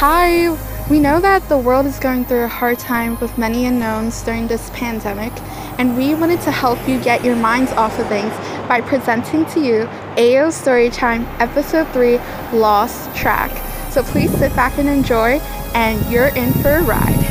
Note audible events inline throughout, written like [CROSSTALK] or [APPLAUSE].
Hi! We know that the world is going through a hard time with many unknowns during this pandemic, and we wanted to help you get your minds off of things by presenting to you AO Storytime Episode 3 Lost Track. So please sit back and enjoy, and you're in for a ride.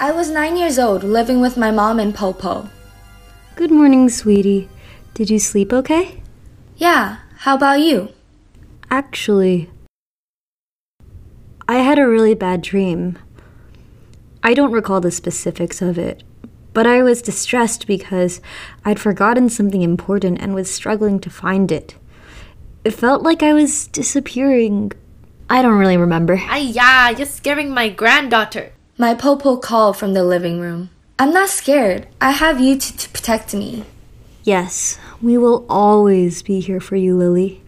I was nine years old, living with my mom and Popo. Good morning, sweetie. Did you sleep okay? Yeah, how about you? Actually, I had a really bad dream. I don't recall the specifics of it, but I was distressed because I'd forgotten something important and was struggling to find it. It felt like I was disappearing. I don't really remember. Ayah, you're scaring my granddaughter. My Popo called from the living room. I'm not scared. I have you to, to protect me. Yes, we will always be here for you, Lily.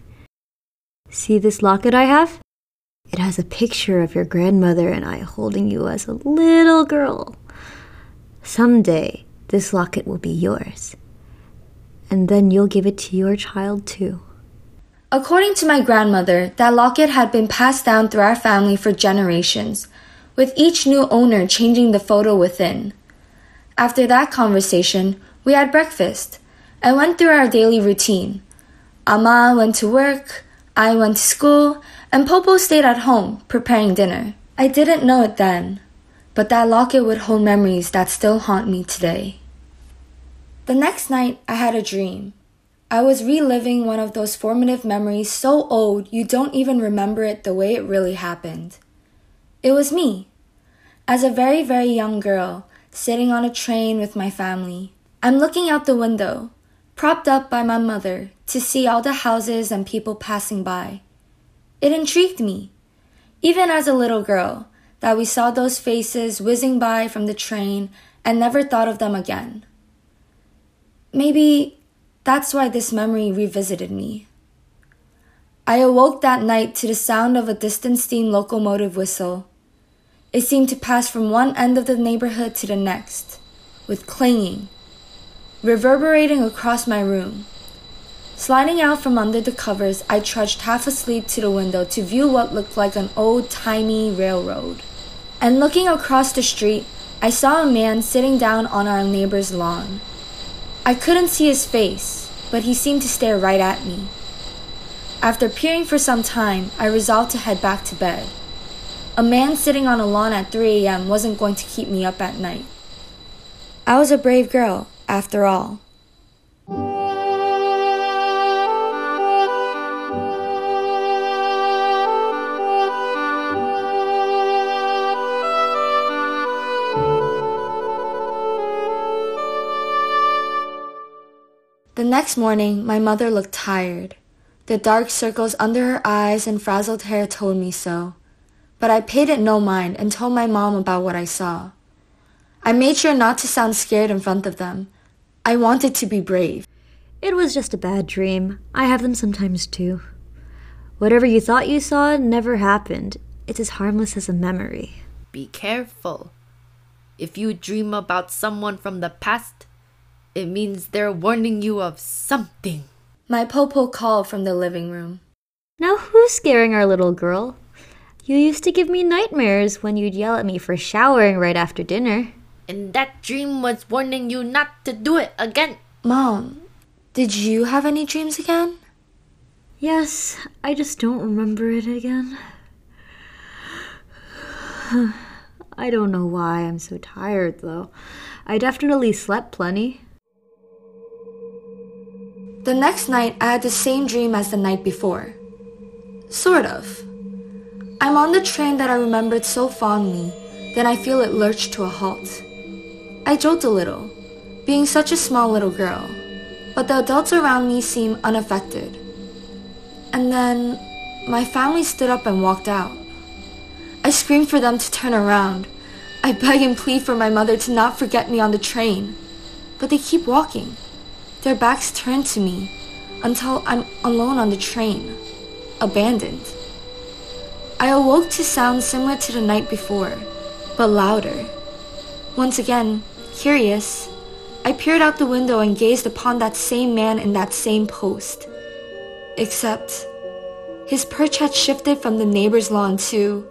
See this locket I have? It has a picture of your grandmother and I holding you as a little girl. Someday, this locket will be yours. And then you'll give it to your child too. According to my grandmother, that locket had been passed down through our family for generations with each new owner changing the photo within. After that conversation, we had breakfast and went through our daily routine. Ama went to work, I went to school, and Popo stayed at home preparing dinner. I didn't know it then, but that locket would hold memories that still haunt me today. The next night, I had a dream. I was reliving one of those formative memories so old you don't even remember it the way it really happened. It was me, as a very, very young girl, sitting on a train with my family, I'm looking out the window, propped up by my mother, to see all the houses and people passing by. It intrigued me, even as a little girl, that we saw those faces whizzing by from the train and never thought of them again. Maybe that's why this memory revisited me. I awoke that night to the sound of a distant steam locomotive whistle it seemed to pass from one end of the neighborhood to the next, with clanging, reverberating across my room. Sliding out from under the covers, I trudged half asleep to the window to view what looked like an old timey railroad. And looking across the street, I saw a man sitting down on our neighbor's lawn. I couldn't see his face, but he seemed to stare right at me. After peering for some time, I resolved to head back to bed. A man sitting on a lawn at 3 a.m. wasn't going to keep me up at night. I was a brave girl, after all. The next morning, my mother looked tired. The dark circles under her eyes and frazzled hair told me so but I paid it no mind and told my mom about what I saw. I made sure not to sound scared in front of them. I wanted to be brave. It was just a bad dream. I have them sometimes too. Whatever you thought you saw never happened. It's as harmless as a memory. Be careful. If you dream about someone from the past, it means they're warning you of something. My Popo called from the living room. Now who's scaring our little girl? You used to give me nightmares when you'd yell at me for showering right after dinner. And that dream was warning you not to do it again. Mom, did you have any dreams again? Yes, I just don't remember it again. [SIGHS] I don't know why I'm so tired, though. I definitely slept plenty. The next night, I had the same dream as the night before. Sort of. I'm on the train that I remembered so fondly, then I feel it lurch to a halt. I jolt a little, being such a small little girl, but the adults around me seem unaffected. And then my family stood up and walked out. I scream for them to turn around, I beg and plead for my mother to not forget me on the train. But they keep walking, their backs turned to me until I'm alone on the train, abandoned. I awoke to sounds similar to the night before, but louder. Once again, curious, I peered out the window and gazed upon that same man in that same post. Except, his perch had shifted from the neighbor's lawn to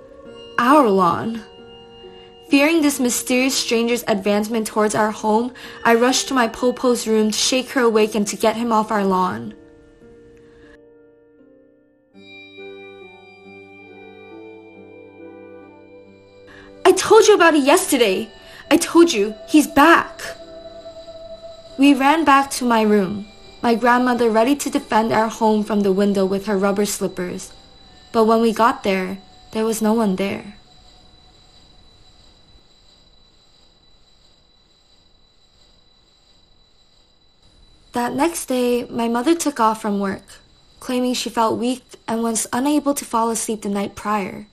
our lawn. Fearing this mysterious stranger's advancement towards our home, I rushed to my Popo's room to shake her awake and to get him off our lawn. I told you about it yesterday. I told you, he's back. We ran back to my room, my grandmother ready to defend our home from the window with her rubber slippers. But when we got there, there was no one there. That next day, my mother took off from work, claiming she felt weak and was unable to fall asleep the night prior.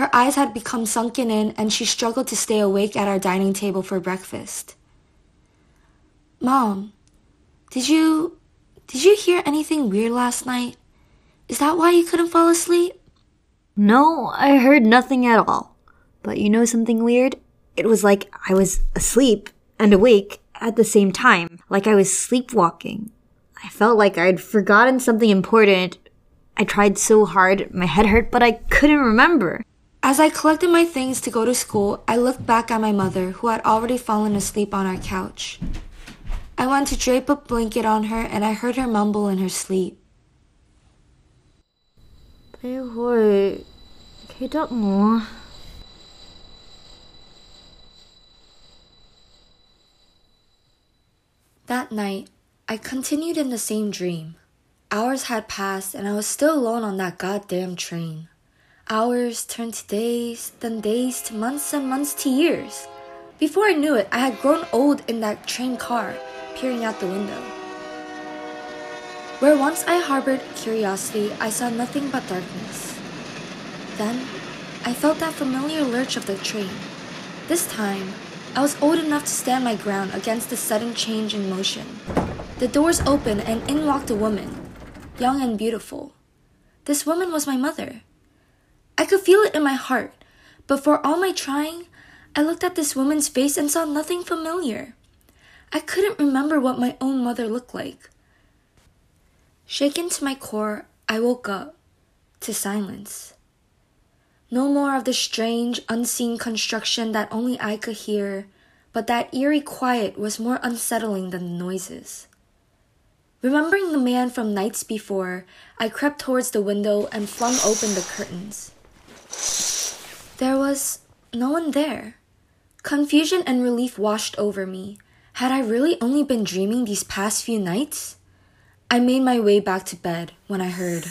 Her eyes had become sunken in and she struggled to stay awake at our dining table for breakfast. Mom, did you did you hear anything weird last night? Is that why you couldn't fall asleep? No, I heard nothing at all. But you know something weird? It was like I was asleep and awake at the same time, like I was sleepwalking. I felt like I'd forgotten something important. I tried so hard, my head hurt, but I couldn't remember. As I collected my things to go to school, I looked back at my mother, who had already fallen asleep on our couch. I went to drape a blanket on her and I heard her mumble in her sleep. Baby. That night, I continued in the same dream. Hours had passed and I was still alone on that goddamn train. Hours turned to days, then days to months and months to years. Before I knew it, I had grown old in that train car, peering out the window. Where once I harbored curiosity, I saw nothing but darkness. Then, I felt that familiar lurch of the train. This time, I was old enough to stand my ground against the sudden change in motion. The doors opened and in walked a woman, young and beautiful. This woman was my mother. I could feel it in my heart, but for all my trying, I looked at this woman's face and saw nothing familiar. I couldn't remember what my own mother looked like. Shaken to my core, I woke up to silence. No more of the strange, unseen construction that only I could hear, but that eerie quiet was more unsettling than the noises. Remembering the man from nights before, I crept towards the window and flung open the curtains. There was no one there. Confusion and relief washed over me. Had I really only been dreaming these past few nights? I made my way back to bed when I heard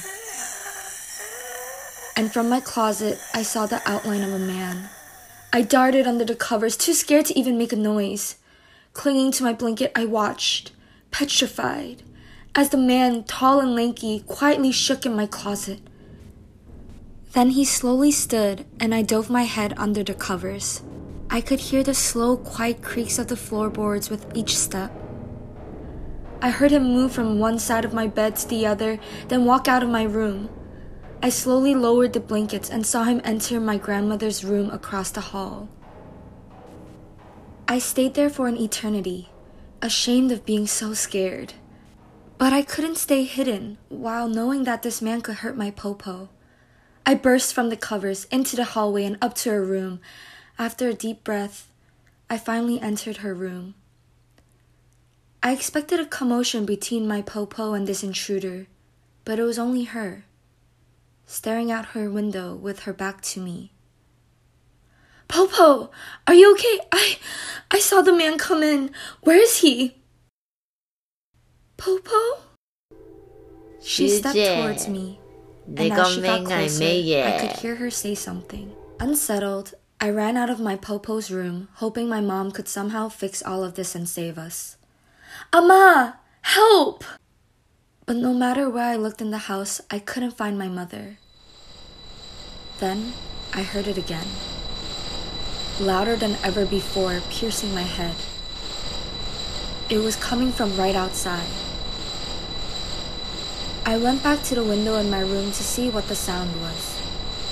and from my closet I saw the outline of a man. I darted under the covers, too scared to even make a noise. Clinging to my blanket, I watched, petrified, as the man, tall and lanky, quietly shook in my closet. Then he slowly stood, and I dove my head under the covers. I could hear the slow, quiet creaks of the floorboards with each step. I heard him move from one side of my bed to the other, then walk out of my room. I slowly lowered the blankets and saw him enter my grandmother's room across the hall. I stayed there for an eternity, ashamed of being so scared. But I couldn't stay hidden while knowing that this man could hurt my popo. I burst from the covers into the hallway and up to her room. After a deep breath, I finally entered her room. I expected a commotion between my popo and this intruder, but it was only her staring out her window with her back to me. Popo, are you okay? I I saw the man come in. Where is he? Popo? She stepped towards me, and as she got closer, I could hear her say something. Unsettled, I ran out of my Popo's room, hoping my mom could somehow fix all of this and save us. Amma! Help! But no matter where I looked in the house, I couldn't find my mother. Then I heard it again. louder than ever before, piercing my head. It was coming from right outside. I went back to the window in my room to see what the sound was.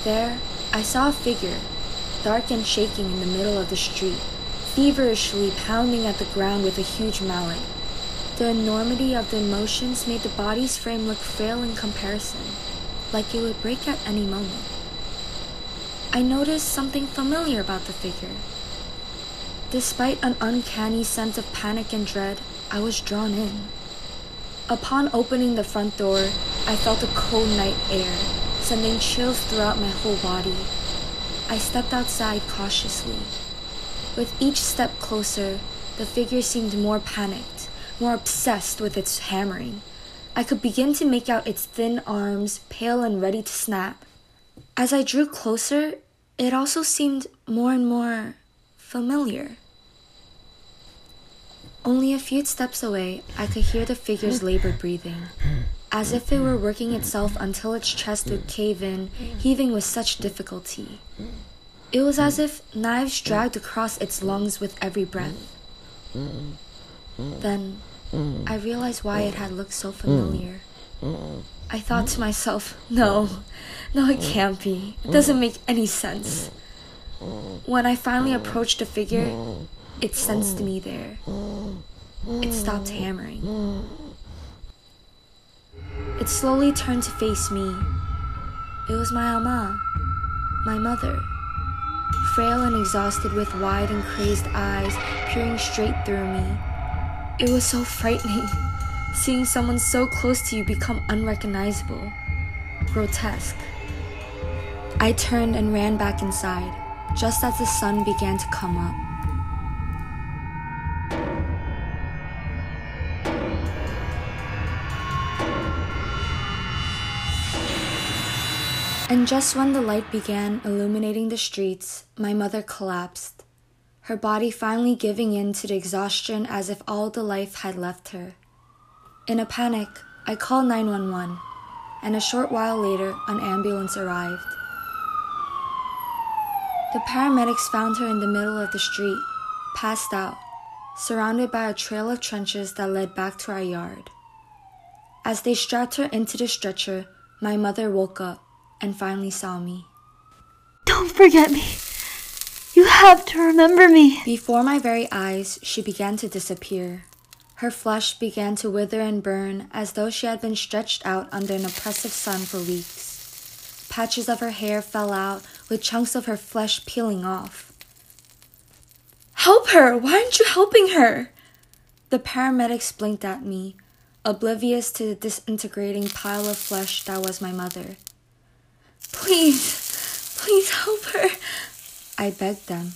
There, I saw a figure, dark and shaking in the middle of the street, feverishly pounding at the ground with a huge mallet. The enormity of the emotions made the body's frame look frail in comparison, like it would break at any moment. I noticed something familiar about the figure. Despite an uncanny sense of panic and dread, I was drawn in. Upon opening the front door, I felt a cold night air, sending chills throughout my whole body. I stepped outside cautiously. With each step closer, the figure seemed more panicked, more obsessed with its hammering. I could begin to make out its thin arms, pale and ready to snap. As I drew closer, it also seemed more and more familiar. Only a few steps away, I could hear the figure's labored breathing, as if it were working itself until its chest would cave in, heaving with such difficulty. It was as if knives dragged across its lungs with every breath. Then I realized why it had looked so familiar. I thought to myself, no, no, it can't be. It doesn't make any sense. When I finally approached the figure, it sensed me there. It stopped hammering. It slowly turned to face me. It was my ama, my mother. Frail and exhausted with wide and crazed eyes peering straight through me. It was so frightening, [LAUGHS] seeing someone so close to you become unrecognizable, grotesque. I turned and ran back inside, just as the sun began to come up. And just when the light began illuminating the streets, my mother collapsed, her body finally giving in to the exhaustion as if all the life had left her. In a panic, I called 911, and a short while later, an ambulance arrived. The paramedics found her in the middle of the street, passed out, surrounded by a trail of trenches that led back to our yard. As they strapped her into the stretcher, my mother woke up and finally saw me. Don't forget me. You have to remember me. Before my very eyes, she began to disappear. Her flesh began to wither and burn as though she had been stretched out under an oppressive sun for weeks. Patches of her hair fell out, with chunks of her flesh peeling off. Help her! Why aren't you helping her? The paramedics blinked at me, oblivious to the disintegrating pile of flesh that was my mother. Please, please help her. I begged them,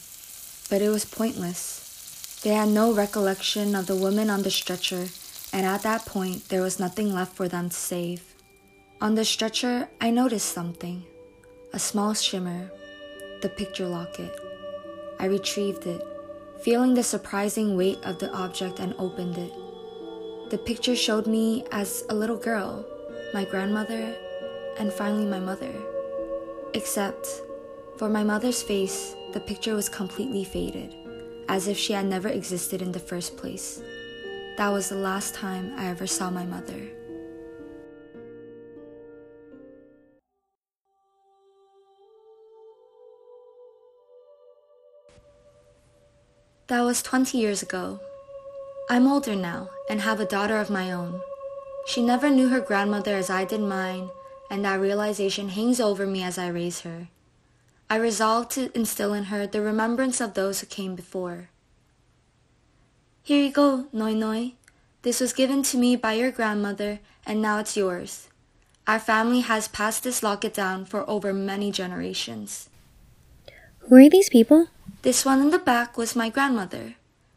but it was pointless. They had no recollection of the woman on the stretcher, and at that point, there was nothing left for them to save. On the stretcher, I noticed something a small shimmer, the picture locket. I retrieved it, feeling the surprising weight of the object, and opened it. The picture showed me as a little girl, my grandmother, and finally my mother. Except, for my mother's face, the picture was completely faded, as if she had never existed in the first place. That was the last time I ever saw my mother. That was 20 years ago. I'm older now and have a daughter of my own. She never knew her grandmother as I did mine, and that realization hangs over me as I raise her. I resolve to instill in her the remembrance of those who came before. Here you go, Noi Noi. This was given to me by your grandmother, and now it's yours. Our family has passed this locket down for over many generations. Who are these people? This one in the back was my grandmother,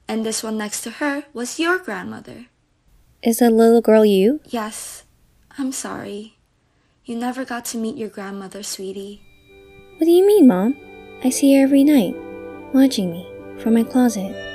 and this one next to her was your grandmother. Is the little girl you? Yes, I'm sorry. You never got to meet your grandmother, sweetie. What do you mean, Mom? I see her every night, watching me from my closet.